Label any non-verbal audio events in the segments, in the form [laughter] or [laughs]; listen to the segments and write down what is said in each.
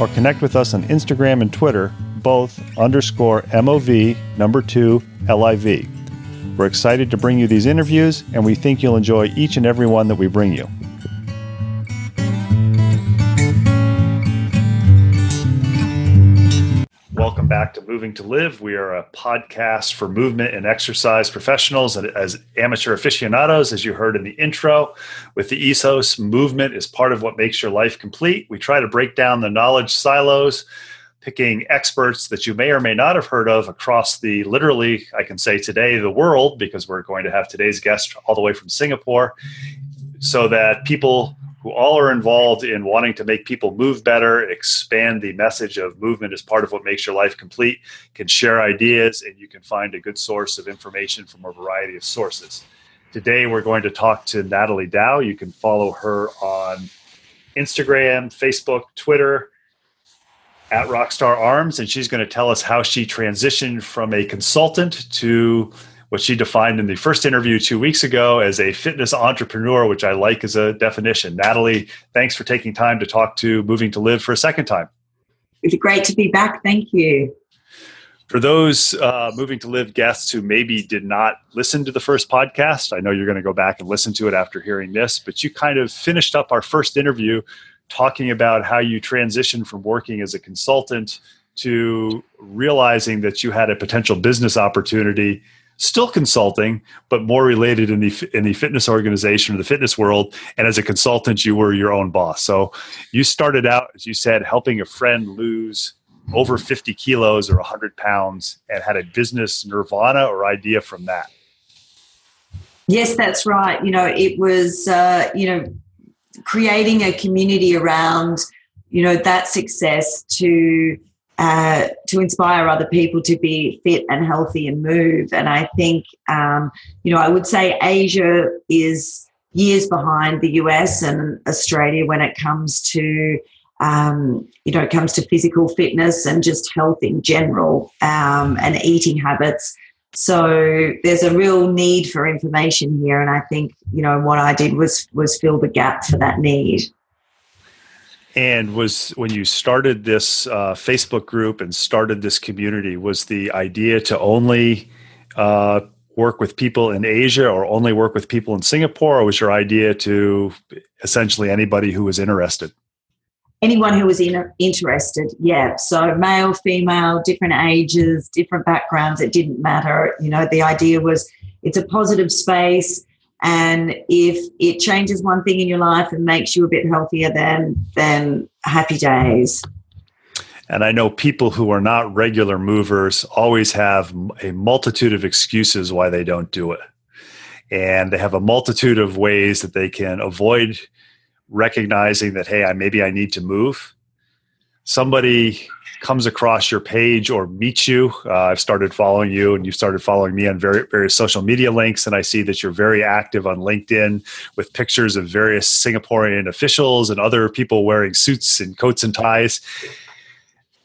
or connect with us on Instagram and Twitter, both underscore MOV number two LIV. We're excited to bring you these interviews, and we think you'll enjoy each and every one that we bring you. Welcome back to Moving to Live. We are a podcast for movement and exercise professionals and as amateur aficionados, as you heard in the intro. With the ESOS, movement is part of what makes your life complete. We try to break down the knowledge silos, picking experts that you may or may not have heard of across the literally, I can say today, the world, because we're going to have today's guest all the way from Singapore, so that people who all are involved in wanting to make people move better, expand the message of movement as part of what makes your life complete, can share ideas, and you can find a good source of information from a variety of sources. Today, we're going to talk to Natalie Dau. You can follow her on Instagram, Facebook, Twitter, at Rockstar Arms, and she's going to tell us how she transitioned from a consultant to what she defined in the first interview two weeks ago as a fitness entrepreneur, which I like as a definition. Natalie, thanks for taking time to talk to Moving to Live for a second time. It's great to be back. Thank you. For those uh, Moving to Live guests who maybe did not listen to the first podcast, I know you're going to go back and listen to it after hearing this, but you kind of finished up our first interview talking about how you transitioned from working as a consultant to realizing that you had a potential business opportunity still consulting, but more related in the in the fitness organization or the fitness world. And as a consultant, you were your own boss. So you started out, as you said, helping a friend lose over 50 kilos or 100 pounds, and had a business nirvana or idea from that. Yes, that's right. You know, it was uh, you know creating a community around you know that success to uh, to inspire other people to be fit and healthy and move. And I think, um, you know, I would say Asia is years behind the US and Australia when it comes to, um, you know, it comes to physical fitness and just health in general um, and eating habits. So there's a real need for information here, and I think you know what I did was was fill the gap for that need. And was when you started this uh, Facebook group and started this community, was the idea to only uh, work with people in Asia or only work with people in Singapore, or was your idea to essentially anybody who was interested? Anyone who was in, interested, yeah. So male, female, different ages, different backgrounds, it didn't matter. You know, the idea was it's a positive space and if it changes one thing in your life and makes you a bit healthier, then then happy days. And I know people who are not regular movers always have a multitude of excuses why they don't do it. And they have a multitude of ways that they can avoid recognizing that, hey, I, maybe I need to move. Somebody comes across your page or meets you. Uh, I've started following you, and you've started following me on very, various social media links, and I see that you're very active on LinkedIn with pictures of various Singaporean officials and other people wearing suits and coats and ties.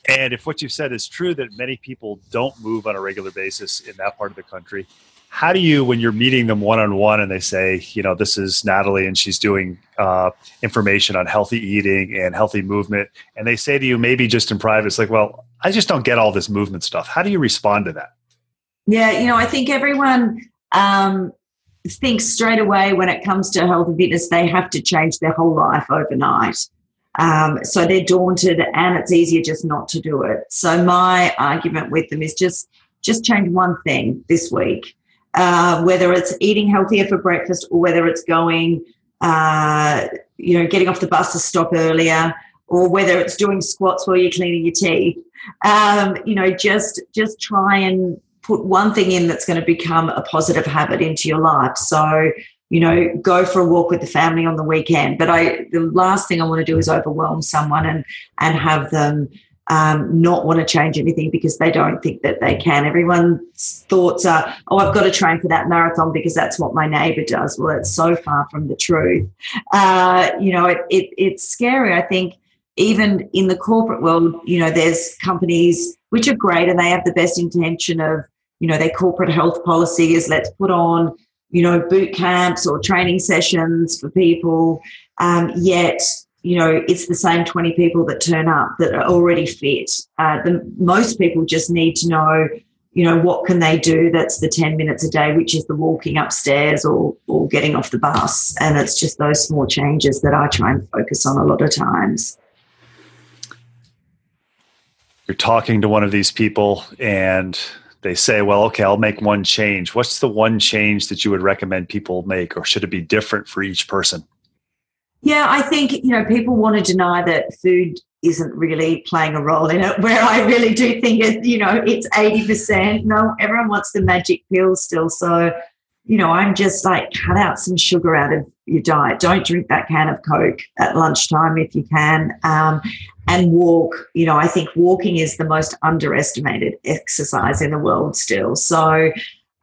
And if what you've said is true that many people don't move on a regular basis in that part of the country, how do you when you're meeting them one on one and they say you know this is natalie and she's doing uh, information on healthy eating and healthy movement and they say to you maybe just in private it's like well i just don't get all this movement stuff. How do you respond to that? Yeah you know i think everyone um, thinks straight away when it comes to health and fitness they have to change their whole life overnight. Um, so they're daunted and it's easier just not to do it. So my argument with them is just just change one thing this week uh, whether it's eating healthier for breakfast or whether it's going, uh, you know, getting off the bus to stop earlier, or whether it's doing squats while you're cleaning your teeth. Um, you know, just just try and put one thing in that's going to become a positive habit into your life. So, you know, go for a walk with the family on the weekend. But I, the last thing I want to do is overwhelm someone and and have them um, not want to change anything because they don't think that they can. Everyone's thoughts are, oh, I've got to train for that marathon because that's what my neighbor does. Well, it's so far from the truth. Uh, you know, it, it, it's scary. I think even in the corporate world, you know, there's companies which are great and they have the best intention of, you know, their corporate health policy is let's put on, you know, boot camps or training sessions for people. Um, yet you know, it's the same 20 people that turn up that are already fit. Uh, the, most people just need to know, you know, what can they do that's the 10 minutes a day, which is the walking upstairs or, or getting off the bus. And it's just those small changes that I try and focus on a lot of times. You're talking to one of these people and they say, well, okay, I'll make one change. What's the one change that you would recommend people make, or should it be different for each person? Yeah, I think, you know, people want to deny that food isn't really playing a role in it, where I really do think it, you know, it's 80%. No, everyone wants the magic pill still. So, you know, I'm just like, cut out some sugar out of your diet. Don't drink that can of Coke at lunchtime if you can. Um, and walk. You know, I think walking is the most underestimated exercise in the world still. So,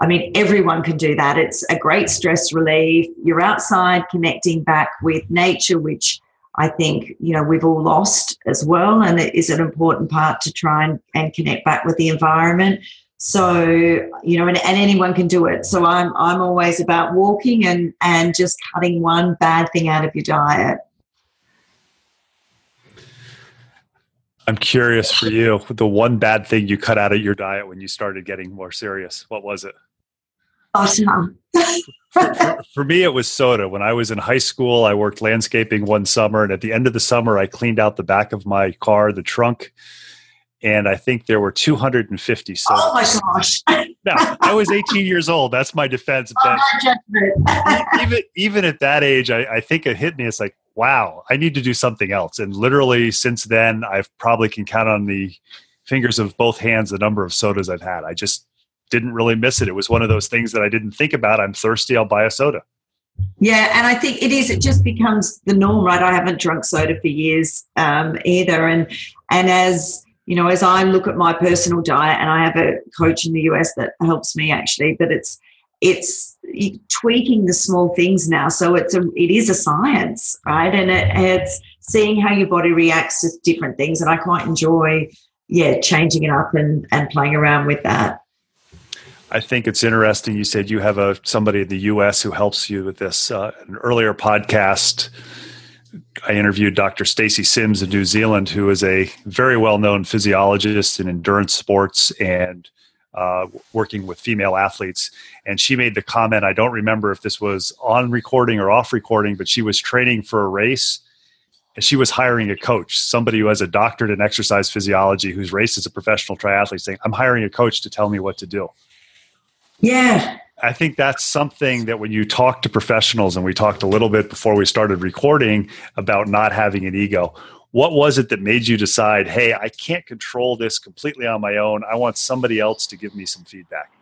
I mean, everyone can do that. It's a great stress relief. You're outside connecting back with nature, which I think, you know, we've all lost as well. And it is an important part to try and, and connect back with the environment. So, you know, and, and anyone can do it. So I'm I'm always about walking and and just cutting one bad thing out of your diet. I'm curious for you, the one bad thing you cut out of your diet when you started getting more serious. What was it? Awesome. for, me, it was soda. When I was in high school, I worked landscaping one summer, and at the end of the summer, I cleaned out the back of my car, the trunk, and I think there were 250 sodas. Oh my gosh! [laughs] now I was 18 years old. That's my defense. Oh, even even at that age, I, I think it hit me. It's like, wow, I need to do something else. And literally, since then, I've probably can count on the fingers of both hands the number of sodas I've had. I just didn't really miss it. It was one of those things that I didn't think about. I'm thirsty, I'll buy a soda. Yeah, and I think it is. It just becomes the norm, right? I haven't drunk soda for years um, either, and and as you know, as I look at my personal diet, and I have a coach in the US that helps me actually, but it's it's tweaking the small things now. So it's a it is a science, right? And it, it's seeing how your body reacts to different things, and I quite enjoy, yeah, changing it up and and playing around with that. I think it's interesting. You said you have a somebody in the U.S. who helps you with this. Uh, an earlier podcast, I interviewed Dr. Stacy Sims in New Zealand, who is a very well-known physiologist in endurance sports and uh, working with female athletes. And she made the comment. I don't remember if this was on recording or off recording, but she was training for a race. And she was hiring a coach, somebody who has a doctorate in exercise physiology, who's raced as a professional triathlete, saying, "I'm hiring a coach to tell me what to do." Yeah. I think that's something that when you talk to professionals, and we talked a little bit before we started recording about not having an ego, what was it that made you decide, hey, I can't control this completely on my own? I want somebody else to give me some feedback.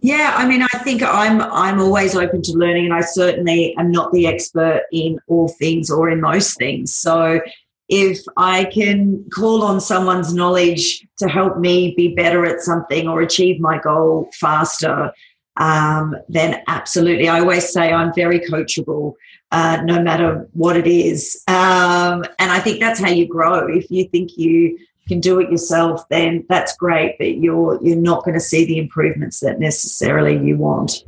Yeah, I mean, I think I'm I'm always open to learning, and I certainly am not the expert in all things or in most things. So if I can call on someone's knowledge to help me be better at something or achieve my goal faster, um, then absolutely. I always say I'm very coachable, uh, no matter what it is. Um, and I think that's how you grow. If you think you can do it yourself, then that's great, but you're you're not going to see the improvements that necessarily you want.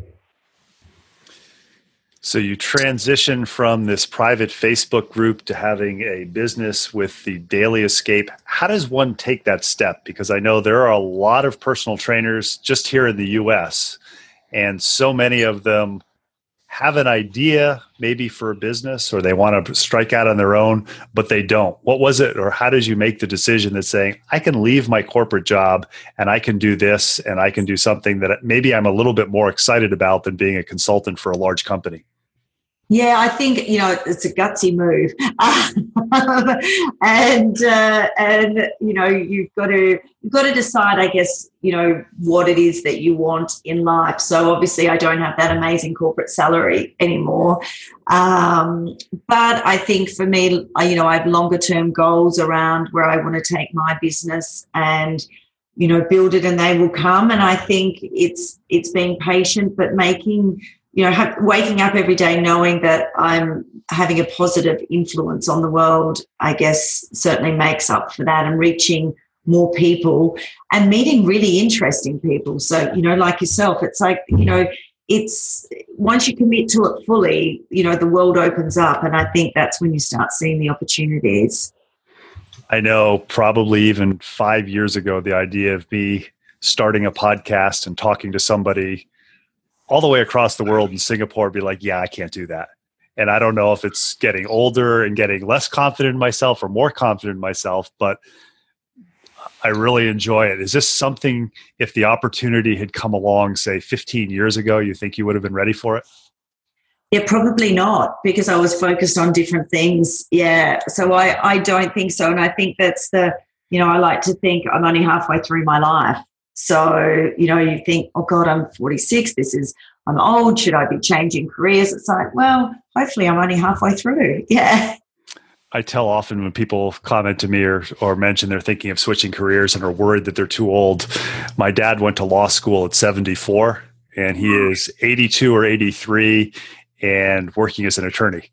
So you transition from this private Facebook group to having a business with the Daily Escape. How does one take that step? Because I know there are a lot of personal trainers just here in the US, and so many of them have an idea maybe for a business or they want to strike out on their own, but they don't. What was it, or how did you make the decision that saying, I can leave my corporate job and I can do this and I can do something that maybe I'm a little bit more excited about than being a consultant for a large company? Yeah, I think you know it's a gutsy move, [laughs] and uh, and you know you've got to you've got to decide, I guess, you know what it is that you want in life. So obviously, I don't have that amazing corporate salary anymore, um, but I think for me, you know, I have longer term goals around where I want to take my business and you know build it, and they will come. And I think it's it's being patient, but making you know, waking up every day knowing that I'm having a positive influence on the world, I guess certainly makes up for that and reaching more people and meeting really interesting people. So, you know, like yourself, it's like, you know, it's once you commit to it fully, you know, the world opens up. And I think that's when you start seeing the opportunities. I know probably even five years ago, the idea of me starting a podcast and talking to somebody all the way across the world in Singapore be like, yeah, I can't do that. And I don't know if it's getting older and getting less confident in myself or more confident in myself, but I really enjoy it. Is this something, if the opportunity had come along, say 15 years ago, you think you would have been ready for it? Yeah, probably not because I was focused on different things. Yeah. So I, I don't think so. And I think that's the, you know, I like to think I'm only halfway through my life. So, you know, you think, oh God, I'm 46. This is, I'm old. Should I be changing careers? It's like, well, hopefully I'm only halfway through. [laughs] Yeah. I tell often when people comment to me or, or mention they're thinking of switching careers and are worried that they're too old. My dad went to law school at 74 and he is 82 or 83 and working as an attorney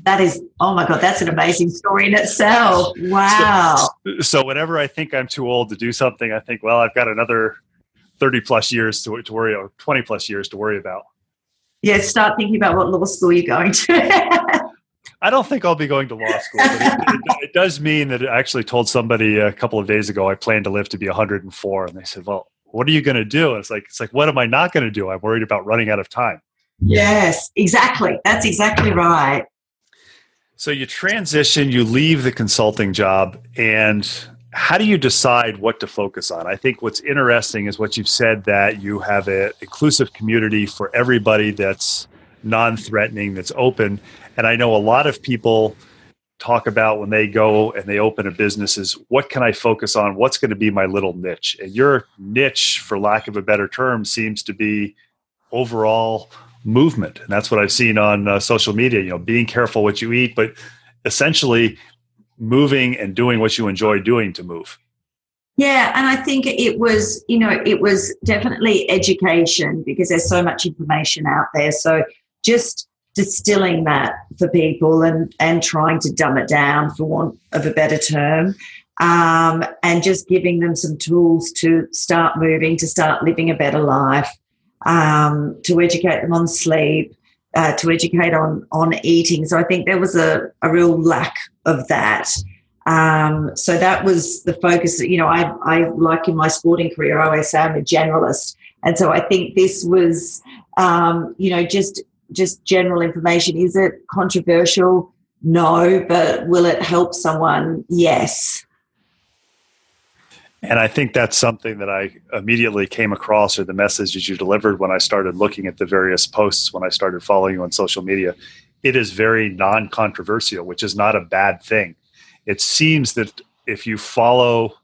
that is oh my god that's an amazing story in itself. Wow. So, so, whenever i think i'm too old to do something i think well i've got another 30 plus years to, to worry or 20 plus years to worry about. Yeah start thinking about what law school you're going to. I don't think i'll be going to law school but it, it, it, does mean that i actually told somebody a couple of days ago i plan to live to be 104 and they said well what are you going to do? And it's like it's like what am i not going to do? I'm worried about running out of time. Yes exactly. That's exactly right so you transition, you leave the consulting job, and how do you decide what to focus on? I think what's interesting is what you've said that you have an inclusive community for everybody that's non threatening, that's open. And I know a lot of people talk about when they go and they open a business is what can I focus on? What's going to be my little niche? And your niche, for lack of a better term, seems to be overall movement. And that's what i've seen on uh, social media you know being careful what you eat but essentially moving and doing what you enjoy doing to move. Yeah and i think it was you know it was definitely education because there's so much information out there. So just distilling that for people and and trying to dumb it down for want of a better term um, and just giving them some tools to start moving to start living a better life um, to educate them on sleep, uh, to educate on on eating. So I think there was a, a real lack of that. Um, so that was the focus. You know, I, I like in my sporting career, I always say I'm a generalist, and so I think this was, um, you know, just just general information. Is it controversial? No, but will it help someone? Yes. And I think that's something that I immediately came across, or the messages you delivered when I started looking at the various posts, when I started following you on social media. It is very non controversial, which is not a bad thing. It seems that if you follow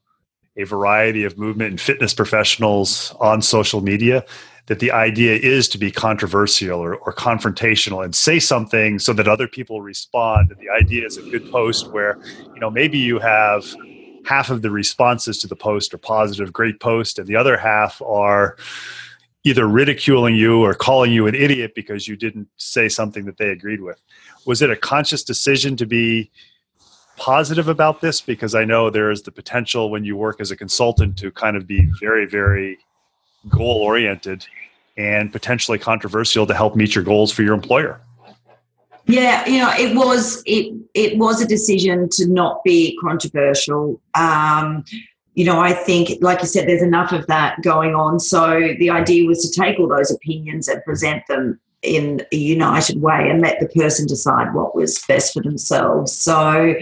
a variety of movement and fitness professionals on social media, that the idea is to be controversial or, or, confrontational and say something so that other people respond. And the idea is a good post where, you know, maybe you have half of the responses to the post are positive, great post, and the other half are either ridiculing you or calling you an idiot because you didn't say something that they agreed with. Was it a conscious decision to be positive about this because I know there is the potential when you work as a consultant to kind of be very, very goal oriented and potentially controversial to help meet your goals for your employer. Yeah, you know, it was it it was a decision to not be controversial. Um, you know, I think, like you said, there's enough of that going on. So the idea was to take all those opinions and present them in a united way and let the person decide what was best for themselves. So,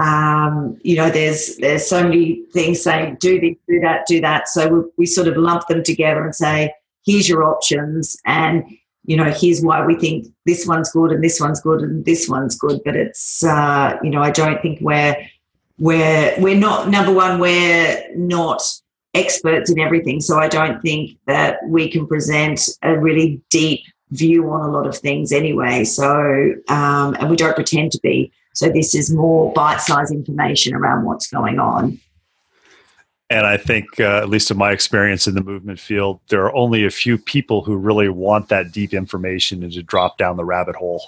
um, you know, there's there's so many things saying do this, do that, do that. So we, we sort of lump them together and say, here's your options, and you know, here's why we think this one's good and this one's good and this one's good. But it's, uh, you know, I don't think we're we're we're not number one. We're not experts in everything, so I don't think that we can present a really deep view on a lot of things anyway. So, um, and we don't pretend to be. So this is more bite-sized information around what's going on. And I think, uh, at least in my experience in the movement field, there are only a few people who really want that deep information and to drop down the rabbit hole.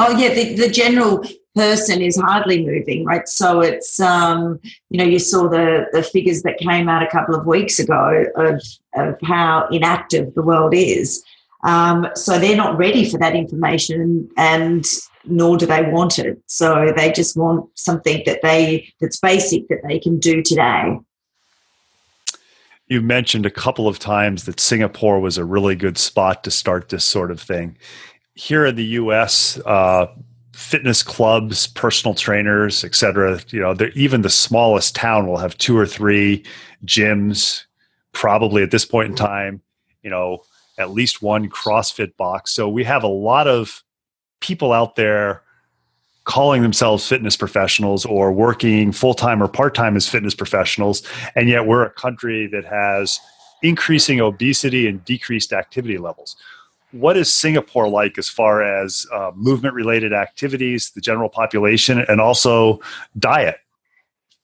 Oh yeah, the, the general person is hardly moving, right? So it's um, you know, you saw the the figures that came out a couple of weeks ago of of how inactive the world is. Um, so they're not ready for that information, and nor do they want it. So they just want something that they that's basic that they can do today. You mentioned a couple of times that Singapore was a really good spot to start this sort of thing. Here in the U.S., uh, fitness clubs, personal trainers, etc. You know, even the smallest town will have two or three gyms, probably at this point in time. You know, at least one CrossFit box. So we have a lot of people out there calling themselves fitness professionals or working full time or part time as fitness professionals. And yet we're a country that has increasing obesity and decreased activity levels. What is Singapore like as far as uh, movement related activities, the general population, and also diet?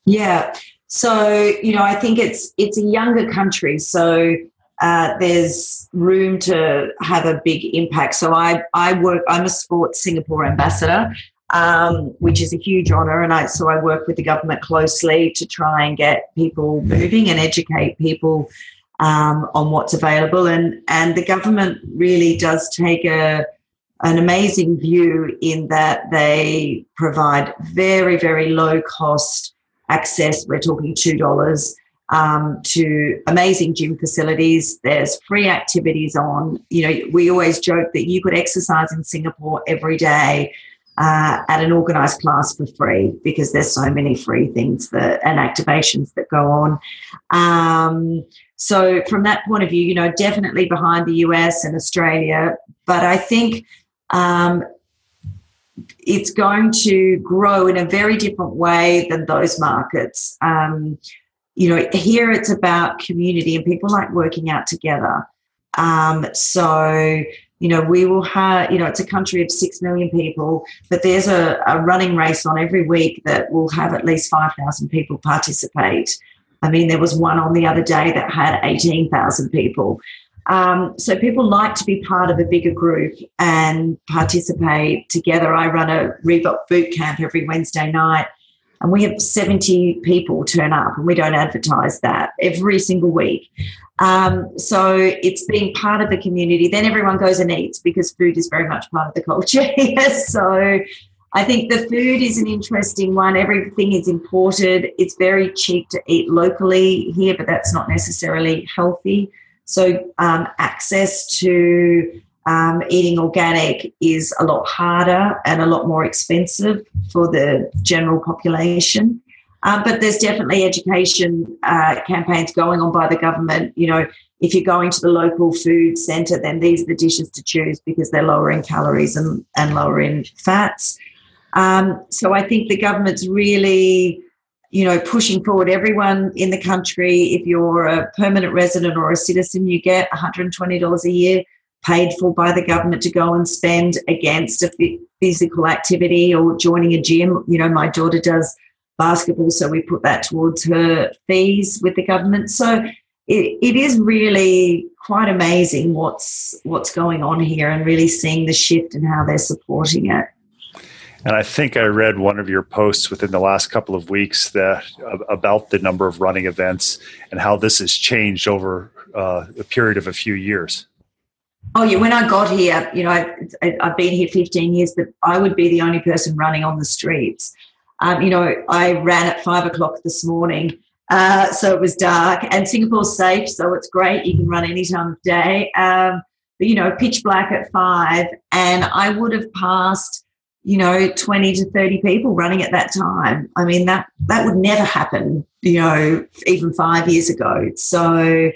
Yeah. So, you know, I think it's it's a younger country. So uh, there's room to have a big impact. So I, I work, I'm a sports Singapore ambassador um, which is a huge honour. And I, so I work with the government closely to try and get people moving and educate people um, on what's available. And, and the government really does take a, an amazing view in that they provide very, very low cost access. We're talking $2 um, to amazing gym facilities. There's free activities on. You know, we always joke that you could exercise in Singapore every day uh, at an organized class for free because there's so many free things that and activations that go on. Um, so from that point of view, you know, definitely behind the US and Australia, but I think um, it's going to grow in a very different way than those markets. Um, you know, here it's about community and people like working out together. Um, so you know, we will have, you know, it's a country of six million people, but there's a, a running race on every week that will have at least 5,000 people participate. I mean, there was one on the other day that had 18,000 people. Um, so people like to be part of a bigger group and participate together. I run a Reebok boot camp every Wednesday night, and we have 70 people turn up, and we don't advertise that every single week. Um, so it's being part of the community. Then everyone goes and eats because food is very much part of the culture. [laughs] so I think the food is an interesting one. Everything is imported. It's very cheap to eat locally here, but that's not necessarily healthy. So um, access to um, eating organic is a lot harder and a lot more expensive for the general population. Um, but there's definitely education uh, campaigns going on by the government. You know, if you're going to the local food centre, then these are the dishes to choose because they're lower in calories and, and lower in fats. Um, so I think the government's really, you know, pushing forward everyone in the country. If you're a permanent resident or a citizen, you get $120 a year paid for by the government to go and spend against a physical activity or joining a gym. You know, my daughter does basketball, so we put that towards her fees with the government. So it, it is really quite amazing what's what's going on here and really seeing the shift and how they're supporting it. And I think I read one of your posts within the last couple of weeks that about the number of running events and how this has changed over uh, a period of a few years. Oh yeah, when I got here, you know, I, have been here 15 years, but I would be the only person running on the streets. Um, you know, I ran at five o'clock this morning, uh, so it was dark, and Singapore's safe, so it's great. You can run any time of day. Um, but you know, pitch black at five, and I would have passed, you know, 20 to 30 people running at that time. I mean, that that would never happen, you know, even five years ago. So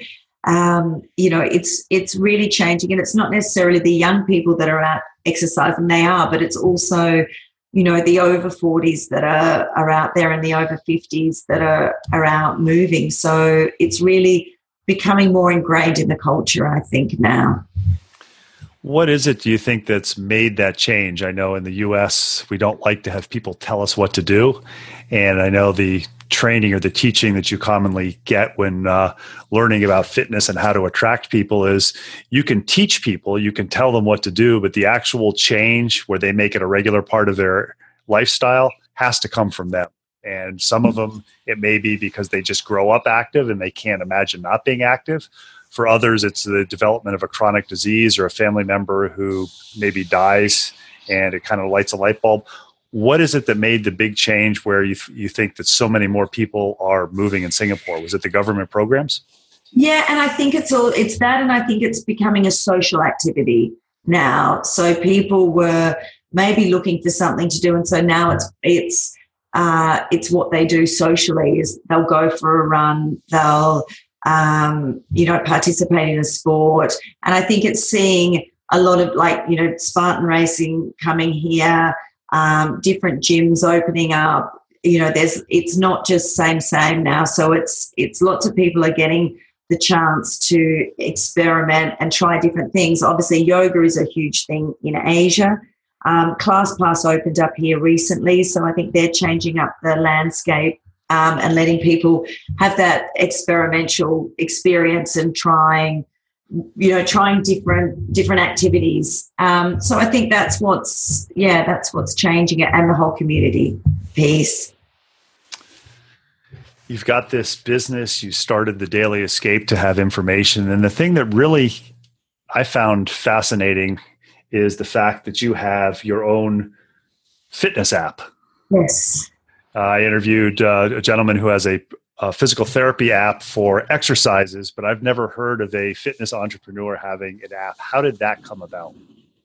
um, you know, it's it's really changing, and it's not necessarily the young people that are out exercising; they are, but it's also, you know, the over forties that are are out there and the over fifties that are are out moving. So it's really becoming more ingrained in the culture, I think now. What is it, do you think, that's made that change? I know in the US, we don't like to have people tell us what to do. And I know the training or the teaching that you commonly get when uh, learning about fitness and how to attract people is you can teach people, you can tell them what to do, but the actual change where they make it a regular part of their lifestyle has to come from them. And some of them, it may be because they just grow up active and they can't imagine not being active. For others, it's the development of a chronic disease or a family member who maybe dies and it kind of lights a light bulb what is it that made the big change where you, you think that so many more people are moving in Singapore? Was it the government programs? Yeah, and I think it's all it's that, and I think it's becoming a social activity now. So people were maybe looking for something to do, and so now it's it's uh, it's what they do socially. Is they'll go for a run, they'll um, you know participate in a sport, and I think it's seeing a lot of like you know Spartan racing coming here um, different gyms opening up. You know, there's it's not just same same now. So it's it's lots of people are getting the chance to experiment and try different things. Obviously, yoga is a huge thing in Asia. Um, ClassPass opened up here recently, so I think they're changing up the landscape um, and letting people have that experimental experience and trying you know trying different different activities. Um, so i think that's what's yeah that's what's changing it and the whole community piece. You've got this business. You started the daily escape to have information. And the thing that really i found fascinating is the fact that you have your own fitness app. Yes. Uh, i interviewed uh, a gentleman who has a a physical therapy app for exercises, but I've never heard of a fitness entrepreneur having an app. How did that come about?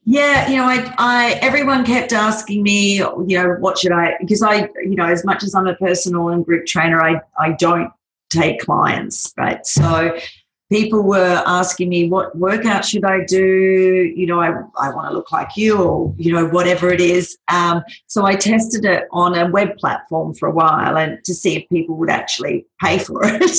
Yeah, you know, I, I, everyone kept asking me, you know, what should I? Because I, you know, as much as I'm a personal and group trainer, I, I don't take clients, right? So people were asking me what workout should I do? You know, I, I want to look like you or, you know, whatever it is. Um, so I tested it on a web platform for a while and to see if people would actually pay for [laughs] it.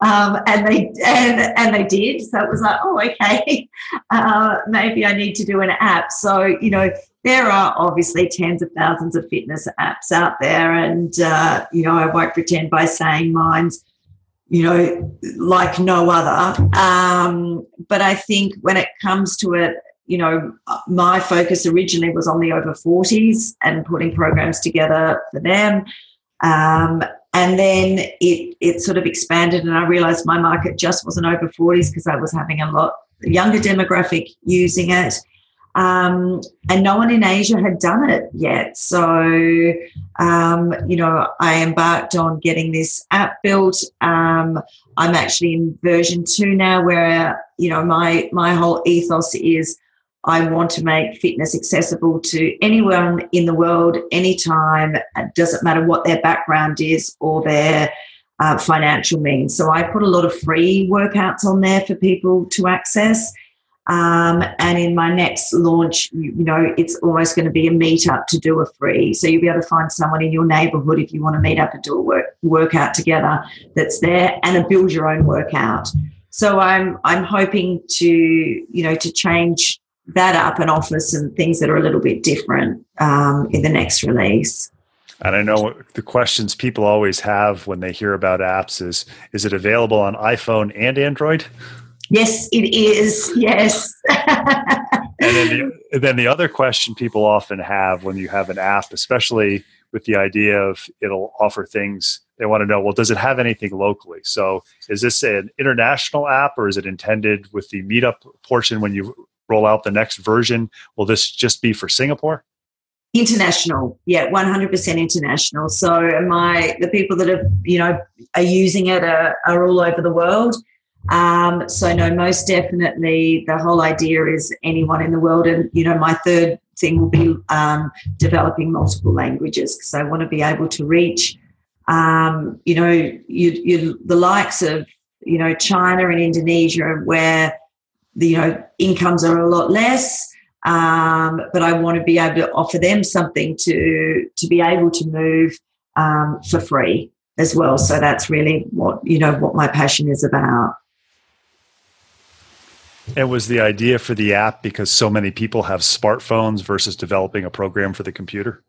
um, and they and, and they did. So it was like, oh, okay, [laughs] uh, maybe I need to do an app. So, you know, there are obviously tens of thousands of fitness apps out there. And, uh, you know, I won't pretend by saying mine's you know, like no other. Um, but I think when it comes to it, you know, my focus originally was on the over 40s and putting programs together for them. Um, and then it, it sort of expanded, and I realized my market just wasn't over 40s because I was having a lot younger demographic using it. Um, and no one in Asia had done it yet. So, um, you know, I embarked on getting this app built. Um, I'm actually in version two now, where you know my my whole ethos is I want to make fitness accessible to anyone in the world, anytime. It doesn't matter what their background is or their uh, financial means. So I put a lot of free workouts on there for people to access. Um, and in my next launch, you, you, know, it's almost going to be a meetup to do a free. So you'll be able to find someone in your neighborhood if you want to meet up and do a work, workout together that's there and a build your own workout. So I'm I'm hoping to you know to change that up and offer some things that are a little bit different um, in the next release. And I know the questions people always have when they hear about apps is: Is it available on iPhone and Android? Yes, it is. Yes. and then the, then the other question people often have when you have an app, especially with the idea of it'll offer things they want to know well does it have anything locally? So is this an international app or is it intended with the meetup portion when you roll out the next version? Will this just be for singapore? International. Yeah 100% international. So my the people that are you know are using it are, are all over the world um, so no most definitely the whole idea is anyone in the world and you know my third thing will be um, developing multiple languages because I want to be able to reach, um, you know, you, you, the likes of, you know, China and Indonesia where, the, you know, incomes are a lot less. Um, but I want to be able to offer them something to to be able to move um, for free as well. So that's really what you know what my passion is about. And was the idea for the app because so many people have smartphones versus developing a program for the computer?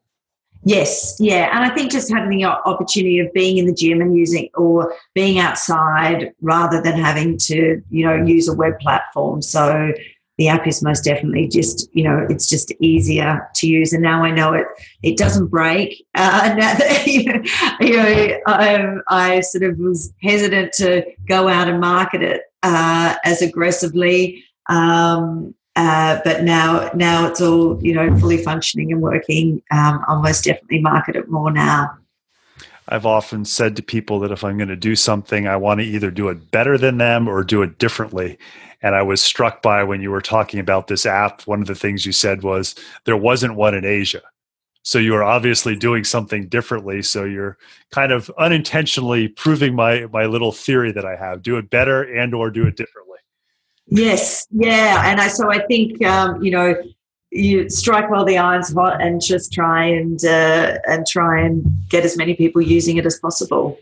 Yes, yeah. And I think just having the opportunity of being in the gym and using or being outside rather than having to, you know, use a web platform. So the app is most definitely just, you know, it's just easier to use. And now I know it, it doesn't break. [laughs] Uh, now that, [laughs] you know, I, I sort of was hesitant to go out and market it uh, as aggressively. Um, uh, but now, now it's all you know, fully functioning and working. Um, I'll most definitely market it more now. I've often said to people that if I'm going to do something, I want to either do it better than them or do it differently. And I was struck by when you were talking about this app, one of the things you said was there wasn't one in Asia. So you are obviously doing something differently. So you're kind of unintentionally proving my my little theory that I have: do it better and or do it differently. Yes, yeah, and I so I think um, you know you strike while the iron's hot and just try and uh, and try and get as many people using it as possible.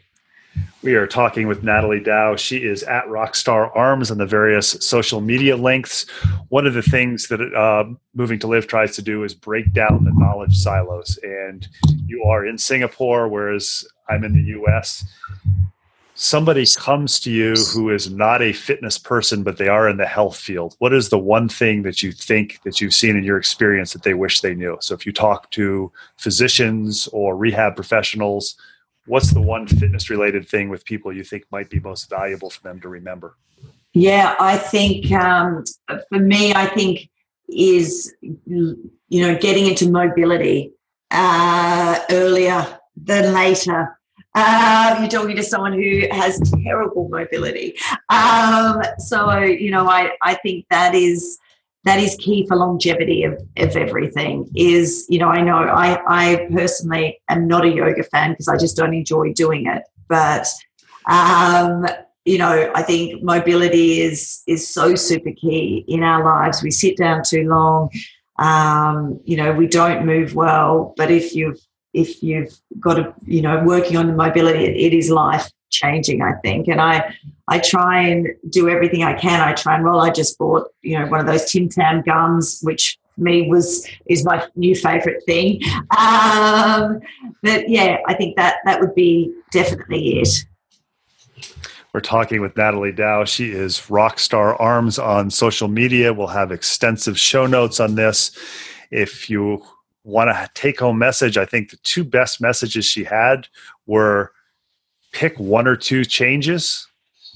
We are talking with Natalie Dau. She is at Rockstar Arms on the various social media links. One of the things that uh, Moving to Live tries to do is break down the knowledge silos. And you are in Singapore, whereas I'm in the US. Somebody comes to you who is not a fitness person, but they are in the health field. What is the one thing that you think that you've seen in your experience that they wish they knew? So if you talk to physicians or rehab professionals, what's the one fitness related thing with people you think might be most valuable for them to remember? Yeah, I think um, for me, I think is you know getting into mobility uh, earlier than later. Uh, you're talking to someone who has terrible mobility. Um, so you know, I I think that is that is key for longevity of, of everything is you know i know i i personally am not a yoga fan because i just don't enjoy doing it. But um you know i think mobility is is so super key in our lives. We sit down too long. Um you know we don't move well. But if you've if you've got a you know working on the mobility it, is life changing, I think. And I I try and do everything I can. I try and roll. I just bought, you know, one of those Tim Tam gums, which me was is my new favorite thing. Um, but yeah, I think that that would be definitely it. We're talking with Natalie Dau. She is Rockstar Arms on social media. We'll have extensive show notes on this. If you want to take home message, I think the two best messages she had were pick one or two changes.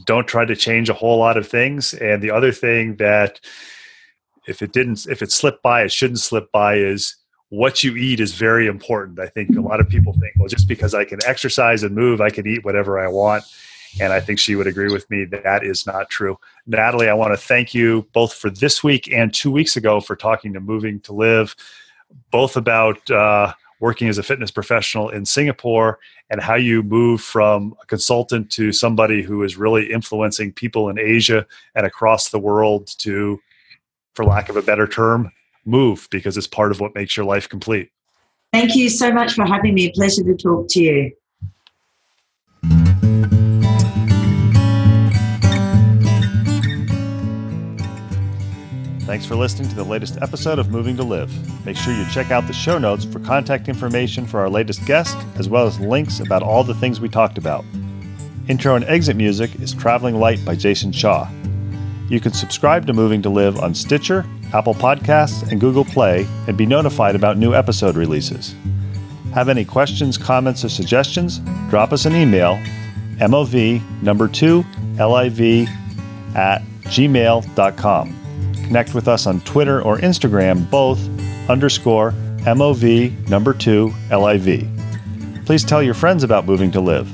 Don't try to change a whole lot of things. And the other thing that if it didn't if it slipped by, it shouldn't slip by is what you eat is very important. I think a lot of people think, well, just because I can exercise and move, I can eat whatever I want. And I think she would agree with me that that is not true. Natalie, I want to thank you both for this week and two weeks ago for talking to Moving to Live, both about uh, working as a fitness professional in Singapore and how you move from a consultant to somebody who is really influencing people in Asia and across the world to, for lack of a better term, move because it's part of what makes your life complete. Thank you so much for having me. Pleasure to talk to you. Thanks for listening to the latest episode of Moving to Live. Make sure you check out the show notes for contact information for our latest guest, as well as links about all the things we talked about. Intro and exit music is Traveling Light by Jason Shaw. You can subscribe to Moving to Live on Stitcher, Apple Podcasts, and Google Play and be notified about new episode releases. Have any questions, comments, or suggestions? Drop us an email, MOV number 2 LIV at gmail.com. Connect with us on Twitter or Instagram, both underscore MOV number 2 LIV. Please tell your friends about Moving to Live.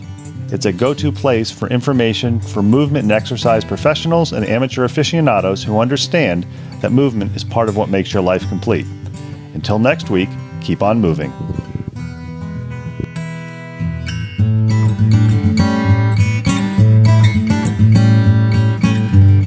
It's a go to place for information for movement and exercise professionals and amateur aficionados who understand that movement is part of what makes your life complete. Until next week, keep on moving.